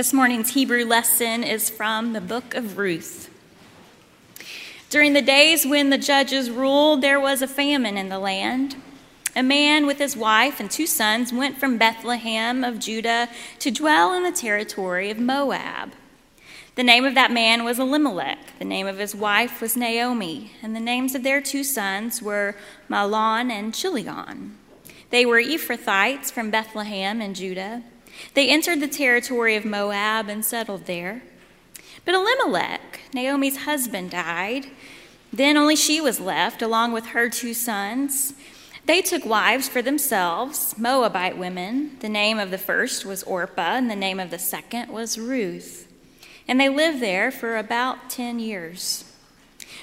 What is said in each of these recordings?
This morning's Hebrew lesson is from the book of Ruth. During the days when the judges ruled, there was a famine in the land. A man with his wife and two sons went from Bethlehem of Judah to dwell in the territory of Moab. The name of that man was Elimelech. The name of his wife was Naomi, and the names of their two sons were Mahlon and Chilion. They were Ephrathites from Bethlehem in Judah. They entered the territory of Moab and settled there. But Elimelech, Naomi's husband, died. Then only she was left, along with her two sons. They took wives for themselves, Moabite women. The name of the first was Orpah, and the name of the second was Ruth. And they lived there for about 10 years.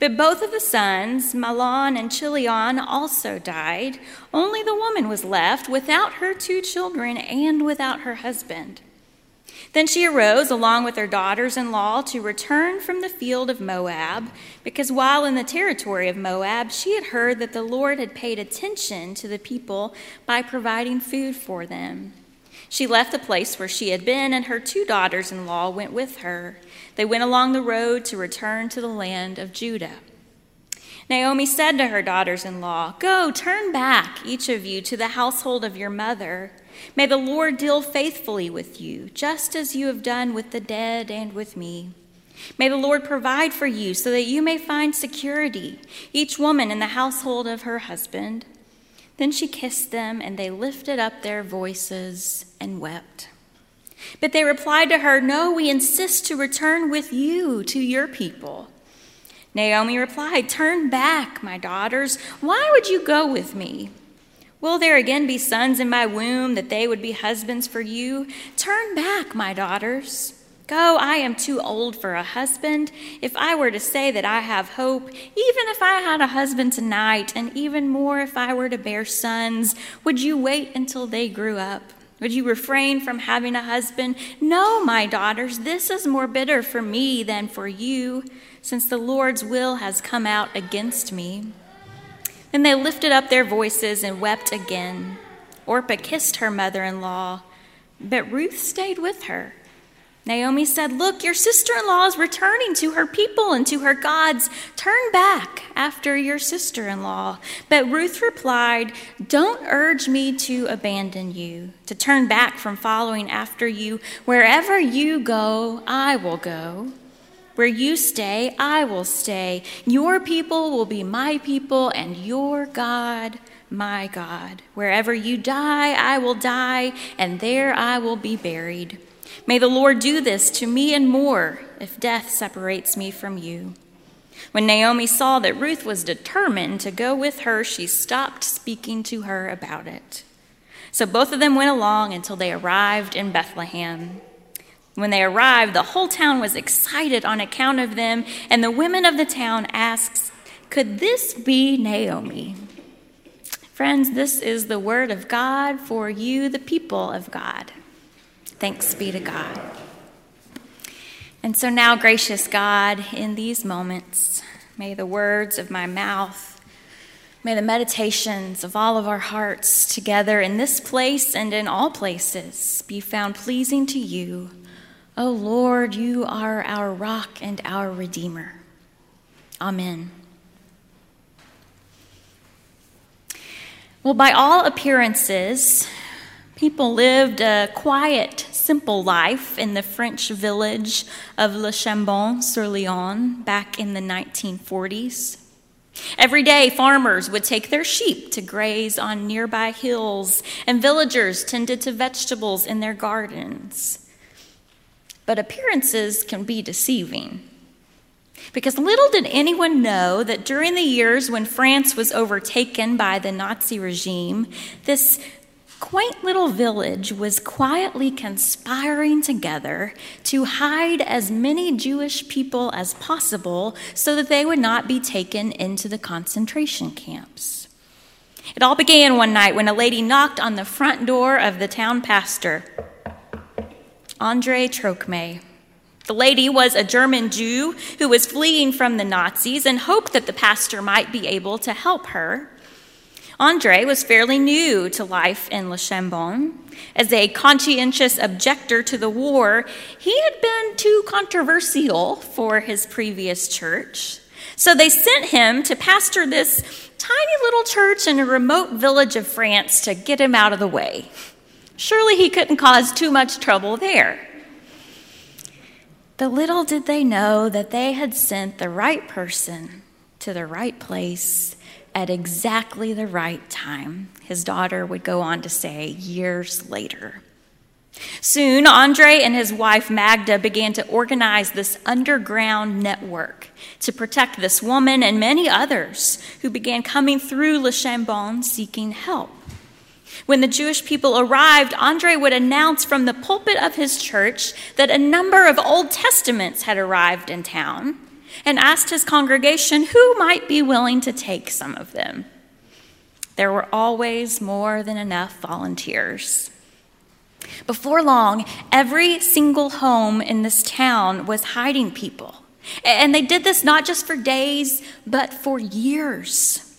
But both of the sons, Mahlon and Chilion, also died. Only the woman was left without her two children and without her husband. Then she arose along with her daughters in law to return from the field of Moab, because while in the territory of Moab, she had heard that the Lord had paid attention to the people by providing food for them. She left the place where she had been, and her two daughters in law went with her. They went along the road to return to the land of Judah. Naomi said to her daughters in law, Go, turn back, each of you, to the household of your mother. May the Lord deal faithfully with you, just as you have done with the dead and with me. May the Lord provide for you so that you may find security, each woman in the household of her husband. Then she kissed them, and they lifted up their voices and wept. But they replied to her, No, we insist to return with you to your people. Naomi replied, Turn back, my daughters. Why would you go with me? Will there again be sons in my womb that they would be husbands for you? Turn back, my daughters. Go, oh, I am too old for a husband. If I were to say that I have hope, even if I had a husband tonight, and even more if I were to bear sons, would you wait until they grew up? Would you refrain from having a husband? No, my daughters, this is more bitter for me than for you, since the Lord's will has come out against me. Then they lifted up their voices and wept again. Orpah kissed her mother in law, but Ruth stayed with her. Naomi said, Look, your sister in law is returning to her people and to her gods. Turn back after your sister in law. But Ruth replied, Don't urge me to abandon you, to turn back from following after you. Wherever you go, I will go. Where you stay, I will stay. Your people will be my people, and your God, my God. Wherever you die, I will die, and there I will be buried. May the Lord do this to me and more if death separates me from you. When Naomi saw that Ruth was determined to go with her, she stopped speaking to her about it. So both of them went along until they arrived in Bethlehem. When they arrived, the whole town was excited on account of them, and the women of the town asked, Could this be Naomi? Friends, this is the word of God for you, the people of God. Thanks be to God. And so now, gracious God, in these moments, may the words of my mouth, may the meditations of all of our hearts together in this place and in all places be found pleasing to you. O oh Lord, you are our rock and our Redeemer. Amen. Well, by all appearances, people lived a quiet simple life in the French village of Le Chambon sur Lignon back in the 1940s. Every day, farmers would take their sheep to graze on nearby hills, and villagers tended to vegetables in their gardens. But appearances can be deceiving. Because little did anyone know that during the years when France was overtaken by the Nazi regime, this quaint little village was quietly conspiring together to hide as many Jewish people as possible so that they would not be taken into the concentration camps. It all began one night when a lady knocked on the front door of the town pastor, Andre Trocme. The lady was a German Jew who was fleeing from the Nazis and hoped that the pastor might be able to help her. Andre was fairly new to life in Le Chambon. As a conscientious objector to the war, he had been too controversial for his previous church. So they sent him to pastor this tiny little church in a remote village of France to get him out of the way. Surely he couldn't cause too much trouble there. But little did they know that they had sent the right person to the right place at exactly the right time, his daughter would go on to say years later. Soon, Andre and his wife Magda began to organize this underground network to protect this woman and many others who began coming through Le Chambon seeking help. When the Jewish people arrived, Andre would announce from the pulpit of his church that a number of Old Testaments had arrived in town and asked his congregation who might be willing to take some of them. There were always more than enough volunteers. Before long, every single home in this town was hiding people. And they did this not just for days, but for years.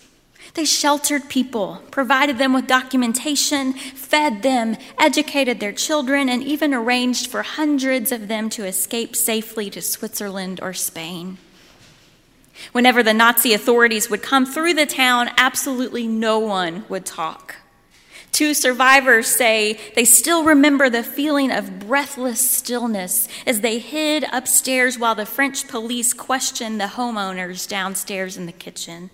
They sheltered people, provided them with documentation, fed them, educated their children, and even arranged for hundreds of them to escape safely to Switzerland or Spain. Whenever the Nazi authorities would come through the town, absolutely no one would talk. Two survivors say they still remember the feeling of breathless stillness as they hid upstairs while the French police questioned the homeowners downstairs in the kitchen.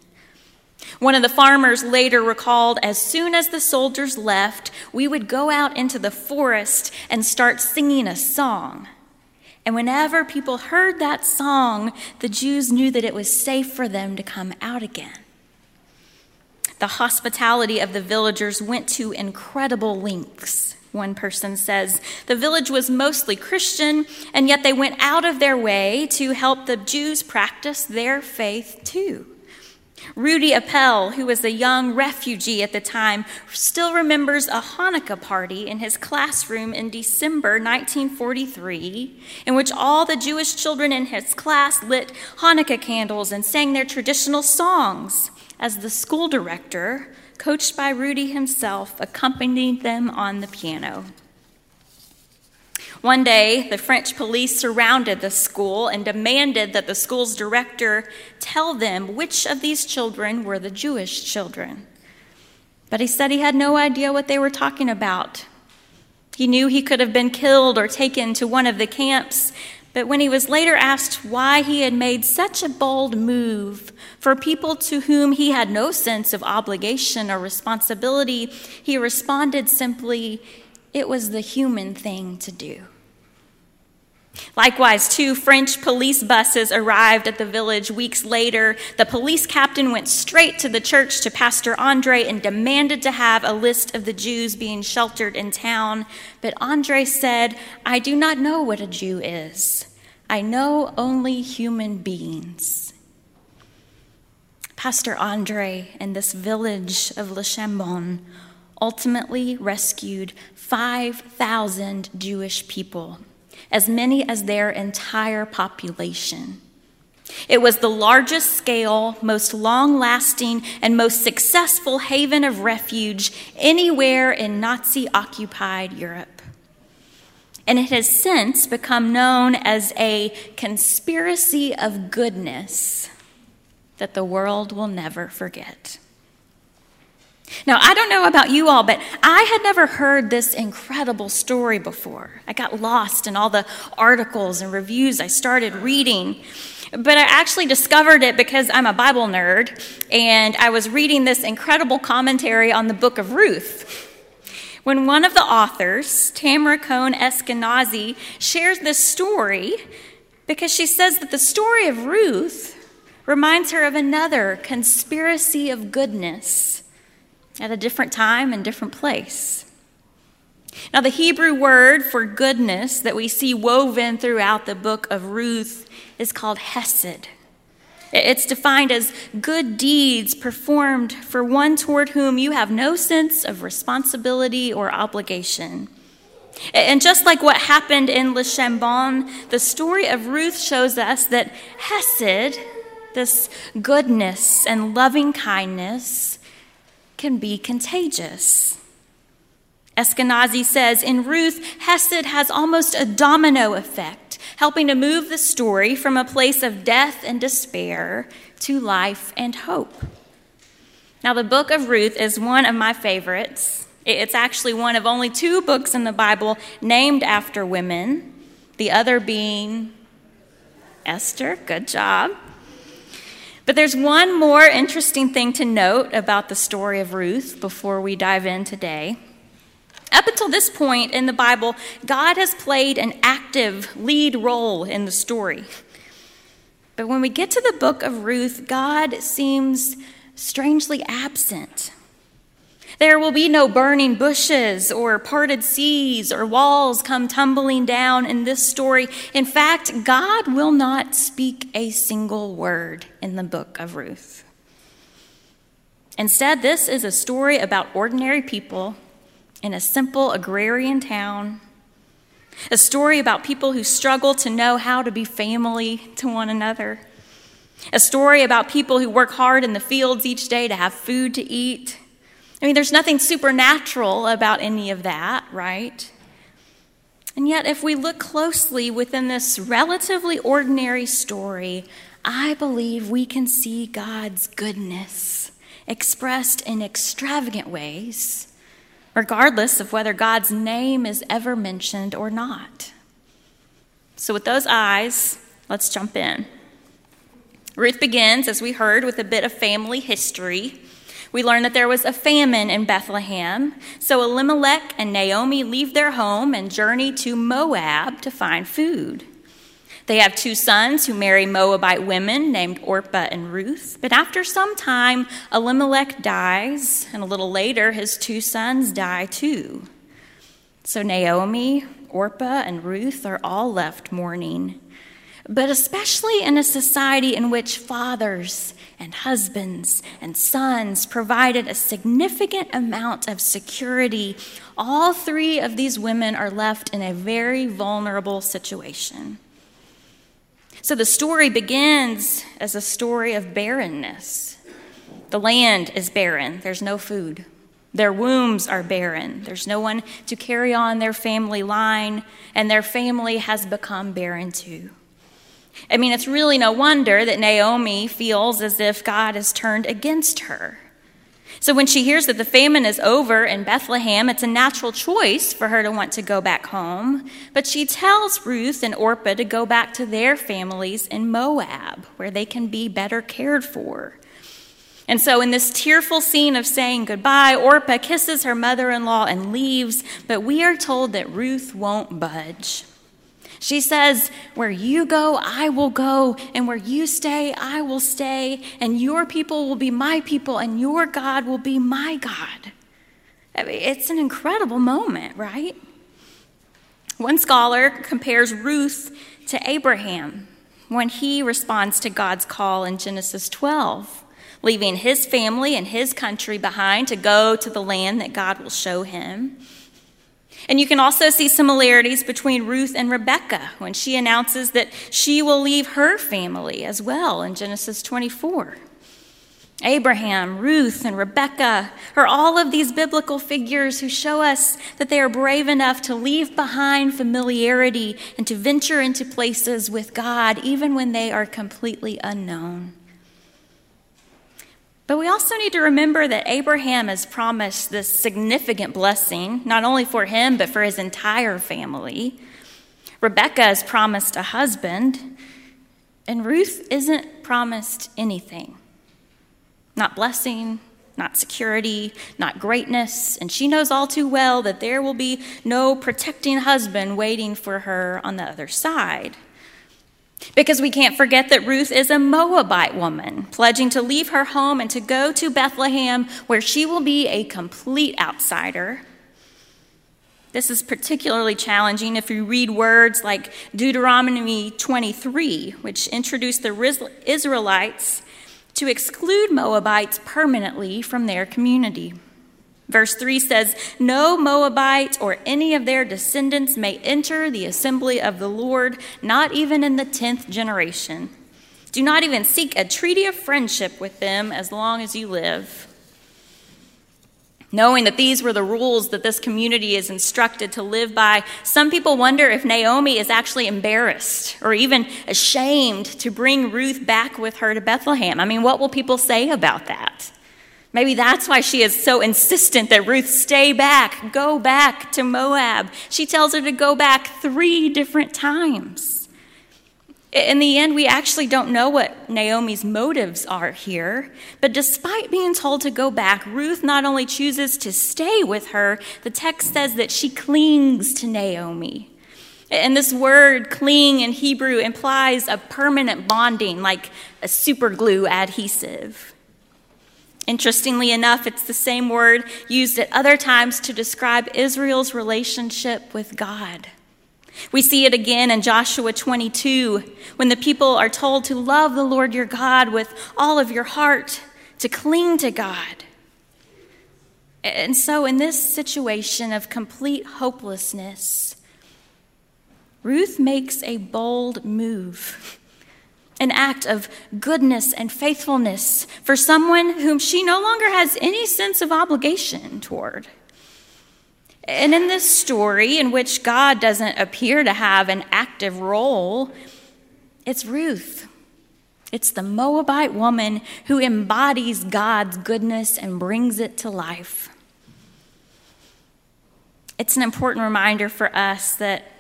One of the farmers later recalled as soon as the soldiers left, we would go out into the forest and start singing a song. And whenever people heard that song, the Jews knew that it was safe for them to come out again. The hospitality of the villagers went to incredible lengths. One person says the village was mostly Christian, and yet they went out of their way to help the Jews practice their faith too. Rudy Appel, who was a young refugee at the time, still remembers a Hanukkah party in his classroom in December 1943, in which all the Jewish children in his class lit Hanukkah candles and sang their traditional songs as the school director, coached by Rudy himself, accompanied them on the piano. One day, the French police surrounded the school and demanded that the school's director tell them which of these children were the Jewish children. But he said he had no idea what they were talking about. He knew he could have been killed or taken to one of the camps, but when he was later asked why he had made such a bold move for people to whom he had no sense of obligation or responsibility, he responded simply, It was the human thing to do. Likewise, two French police buses arrived at the village weeks later. The police captain went straight to the church to Pastor Andre and demanded to have a list of the Jews being sheltered in town. But Andre said, I do not know what a Jew is. I know only human beings. Pastor Andre and this village of Le Chambon ultimately rescued 5,000 Jewish people, as many as their entire population. It was the largest scale, most long lasting, and most successful haven of refuge anywhere in Nazi occupied Europe. And it has since become known as a conspiracy of goodness that the world will never forget. Now, I don't know about you all, but I had never heard this incredible story before. I got lost in all the articles and reviews I started reading. But I actually discovered it because I'm a Bible nerd, and I was reading this incredible commentary on the book of Ruth. When one of the authors, Tamara Cohn Eskenazi, shares this story because she says that the story of Ruth reminds her of another conspiracy of goodness at a different time and different place. Now, the Hebrew word for goodness that we see woven throughout the book of Ruth is called hesed. It's defined as good deeds performed for one toward whom you have no sense of responsibility or obligation. And just like what happened in Le Chambon, the story of Ruth shows us that Hesed, this goodness and loving kindness can be contagious. Eskenazi says in Ruth, Hesed has almost a domino effect, helping to move the story from a place of death and despair to life and hope. Now, the book of Ruth is one of my favorites. It's actually one of only two books in the Bible named after women, the other being Esther. Good job. But there's one more interesting thing to note about the story of Ruth before we dive in today. Up until this point in the Bible, God has played an active lead role in the story. But when we get to the book of Ruth, God seems strangely absent. There will be no burning bushes or parted seas or walls come tumbling down in this story. In fact, God will not speak a single word in the book of Ruth. Instead, this is a story about ordinary people in a simple agrarian town, a story about people who struggle to know how to be family to one another, a story about people who work hard in the fields each day to have food to eat. I mean, there's nothing supernatural about any of that, right? And yet, if we look closely within this relatively ordinary story, I believe we can see God's goodness expressed in extravagant ways regardless of whether God's name is ever mentioned or not. So, with those eyes, let's jump in. Ruth begins, as we heard, with a bit of family history. We learn that there was a famine in Bethlehem, so Elimelech and Naomi leave their home and journey to Moab to find food. They have two sons who marry Moabite women named Orpah and Ruth. But after some time, Elimelech dies, and a little later, his two sons die too. So Naomi, Orpah, and Ruth are all left mourning. But especially in a society in which fathers and husbands and sons provided a significant amount of security, all three of these women are left in a very vulnerable situation. So the story begins as a story of barrenness. The land is barren, there's no food. Their wombs are barren. There's no one to carry on their family line, and their family has become barren too. I mean, it's really no wonder that Naomi feels as if God has turned against her. So when she hears that the famine is over in Bethlehem, it's a natural choice for her to want to go back home. But she tells Ruth and Orpah to go back to their families in Moab, where they can be better cared for. And so, in this tearful scene of saying goodbye, Orpah kisses her mother in law and leaves, but we are told that Ruth won't budge. She says, Where you go, I will go, and where you stay, I will stay, and your people will be my people, and your God will be my God. I mean, it's an incredible moment, right? One scholar compares Ruth to Abraham when he responds to God's call in Genesis 12, leaving his family and his country behind to go to the land that God will show him. And you can also see similarities between Ruth and Rebecca when she announces that she will leave her family as well in Genesis 24. Abraham, Ruth, and Rebecca are all of these biblical figures who show us that they are brave enough to leave behind familiarity and to venture into places with God even when they are completely unknown. But we also need to remember that Abraham has promised this significant blessing, not only for him, but for his entire family. Rebecca has promised a husband, and Ruth isn't promised anything not blessing, not security, not greatness, and she knows all too well that there will be no protecting husband waiting for her on the other side. Because we can't forget that Ruth is a Moabite woman, pledging to leave her home and to go to Bethlehem, where she will be a complete outsider. This is particularly challenging if you read words like Deuteronomy 23, which introduced the Israelites to exclude Moabites permanently from their community. Verse 3 says, No Moabite or any of their descendants may enter the assembly of the Lord, not even in the tenth generation. Do not even seek a treaty of friendship with them as long as you live. Knowing that these were the rules that this community is instructed to live by, some people wonder if Naomi is actually embarrassed or even ashamed to bring Ruth back with her to Bethlehem. I mean, what will people say about that? Maybe that's why she is so insistent that Ruth stay back, go back to Moab. She tells her to go back three different times. In the end, we actually don't know what Naomi's motives are here. But despite being told to go back, Ruth not only chooses to stay with her, the text says that she clings to Naomi. And this word, cling in Hebrew, implies a permanent bonding, like a super glue adhesive. Interestingly enough, it's the same word used at other times to describe Israel's relationship with God. We see it again in Joshua 22 when the people are told to love the Lord your God with all of your heart, to cling to God. And so, in this situation of complete hopelessness, Ruth makes a bold move, an act of goodness and faithfulness for someone whom she no longer has any sense of obligation toward. And in this story, in which God doesn't appear to have an active role, it's Ruth. It's the Moabite woman who embodies God's goodness and brings it to life. It's an important reminder for us that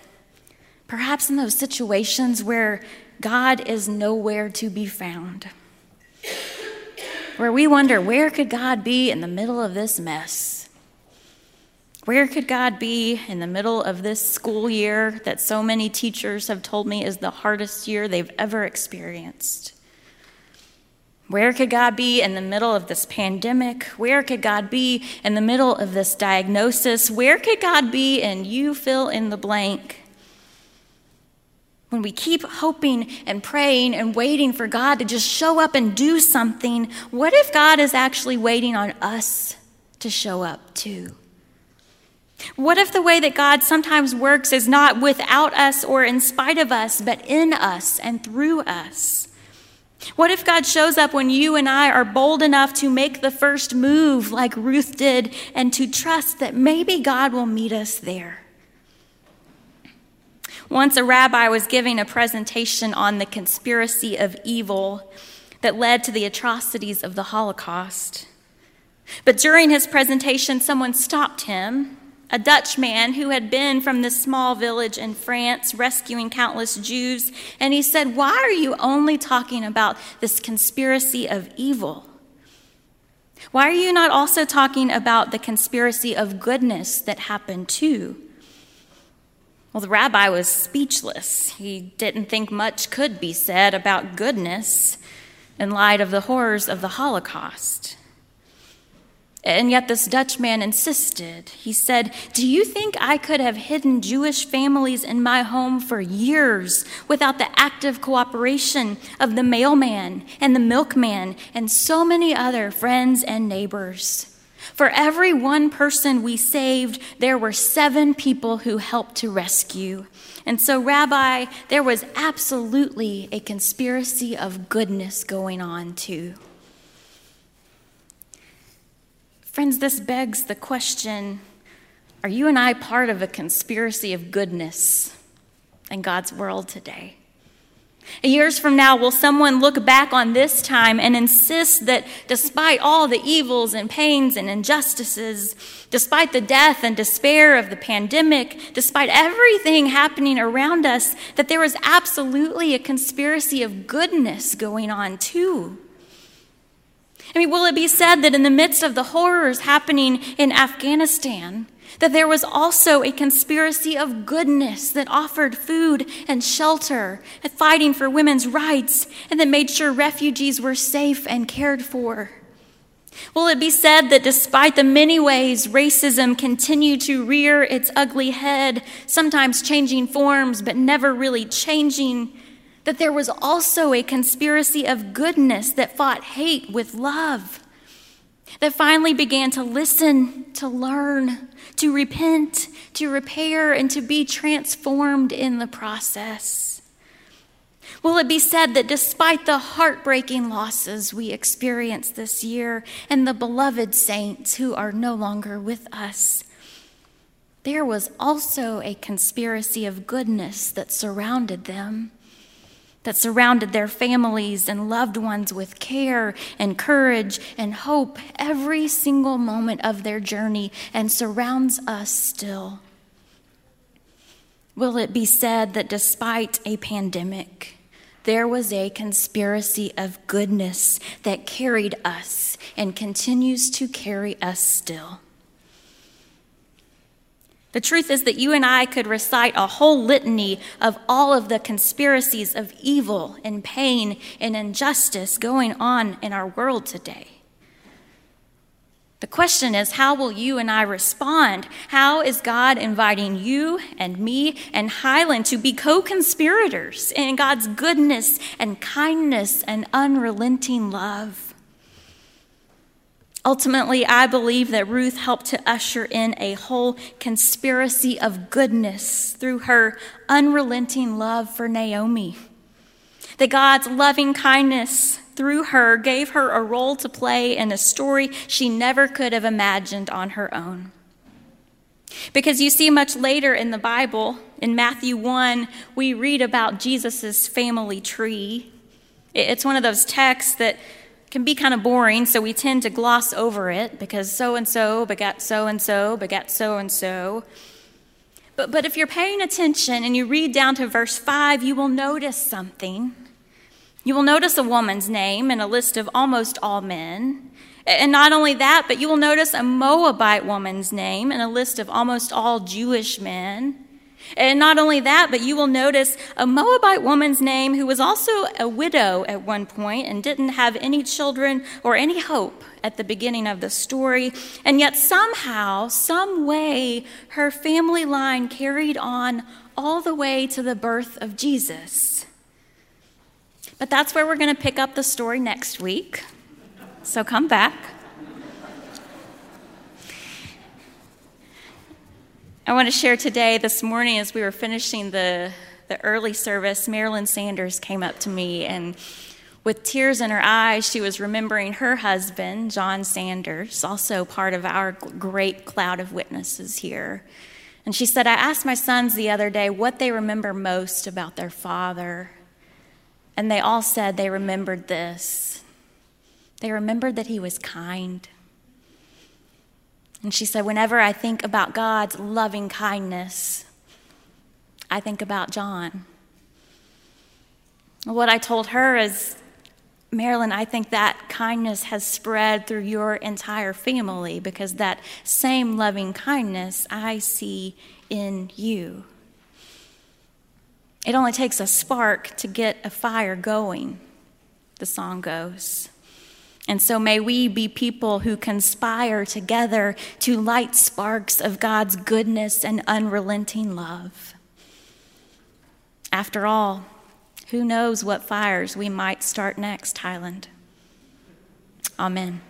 perhaps in those situations where God is nowhere to be found, where we wonder, where could God be in the middle of this mess? Where could God be in the middle of this school year that so many teachers have told me is the hardest year they've ever experienced? Where could God be in the middle of this pandemic? Where could God be in the middle of this diagnosis? Where could God be and you fill in the blank? When we keep hoping and praying and waiting for God to just show up and do something, what if God is actually waiting on us to show up too? What if the way that God sometimes works is not without us or in spite of us, but in us and through us? What if God shows up when you and I are bold enough to make the first move like Ruth did and to trust that maybe God will meet us there? Once a rabbi was giving a presentation on the conspiracy of evil that led to the atrocities of the Holocaust. But during his presentation, someone stopped him a Dutch man who had been from this small village in France rescuing countless Jews, and he said, Why are you only talking about this conspiracy of evil? Why are you not also talking about the conspiracy of goodness that happened too? Well, the rabbi was speechless. He didn't think much could be said about goodness in light of the horrors of the Holocaust. And yet, this Dutch man insisted. He said, Do you think I could have hidden Jewish families in my home for years without the active cooperation of the mailman and the milkman and so many other friends and neighbors? For every one person we saved, there were seven people who helped to rescue. And so, Rabbi, there was absolutely a conspiracy of goodness going on, too. Friends, this begs the question are you and I part of a conspiracy of goodness in God's world today? Years from now, will someone look back on this time and insist that despite all the evils and pains and injustices, despite the death and despair of the pandemic, despite everything happening around us, that there was absolutely a conspiracy of goodness going on too? I mean, will it be said that in the midst of the horrors happening in Afghanistan, that there was also a conspiracy of goodness that offered food and shelter, and fighting for women's rights, and that made sure refugees were safe and cared for? Will it be said that despite the many ways racism continued to rear its ugly head, sometimes changing forms but never really changing, that there was also a conspiracy of goodness that fought hate with love, that finally began to listen, to learn, to repent, to repair, and to be transformed in the process. Will it be said that despite the heartbreaking losses we experienced this year and the beloved saints who are no longer with us, there was also a conspiracy of goodness that surrounded them, that surrounded their families and loved ones with care and courage and hope every single moment of their journey and surrounds us still. Will it be said that despite a pandemic, there was a conspiracy of goodness that carried us and continues to carry us still. The truth is that you and I could recite a whole litany of all of the conspiracies of evil and pain and injustice going on in our world today. The question is, how will you and I respond? How is God inviting you and me and Highland to be co conspirators in God's goodness and kindness and unrelenting love? Ultimately, I believe that Ruth helped to usher in a whole conspiracy of goodness through her unrelenting love for Naomi. That God's loving kindness through her, gave her a role to play in a story she never could have imagined on her own. Because you see, much later in the Bible, in Matthew 1, we read about Jesus' family tree. It's one of those texts that can be kind of boring, so we tend to gloss over it because so and so begat so and so begat so and so. But, but if you're paying attention and you read down to verse 5, you will notice something. You will notice a woman's name in a list of almost all men. And not only that, but you will notice a Moabite woman's name in a list of almost all Jewish men. And not only that, but you will notice a Moabite woman's name who was also a widow at one point and didn't have any children or any hope at the beginning of the story. And yet, somehow, some way, her family line carried on all the way to the birth of Jesus. But that's where we're going to pick up the story next week. So come back. I want to share today, this morning, as we were finishing the, the early service, Marilyn Sanders came up to me and with tears in her eyes, she was remembering her husband, John Sanders, also part of our great cloud of witnesses here. And she said, I asked my sons the other day what they remember most about their father. And they all said they remembered this. They remembered that he was kind. And she said, Whenever I think about God's loving kindness, I think about John. What I told her is, Marilyn, I think that kindness has spread through your entire family because that same loving kindness I see in you. It only takes a spark to get a fire going, the song goes. And so may we be people who conspire together to light sparks of God's goodness and unrelenting love. After all, who knows what fires we might start next, Highland? Amen.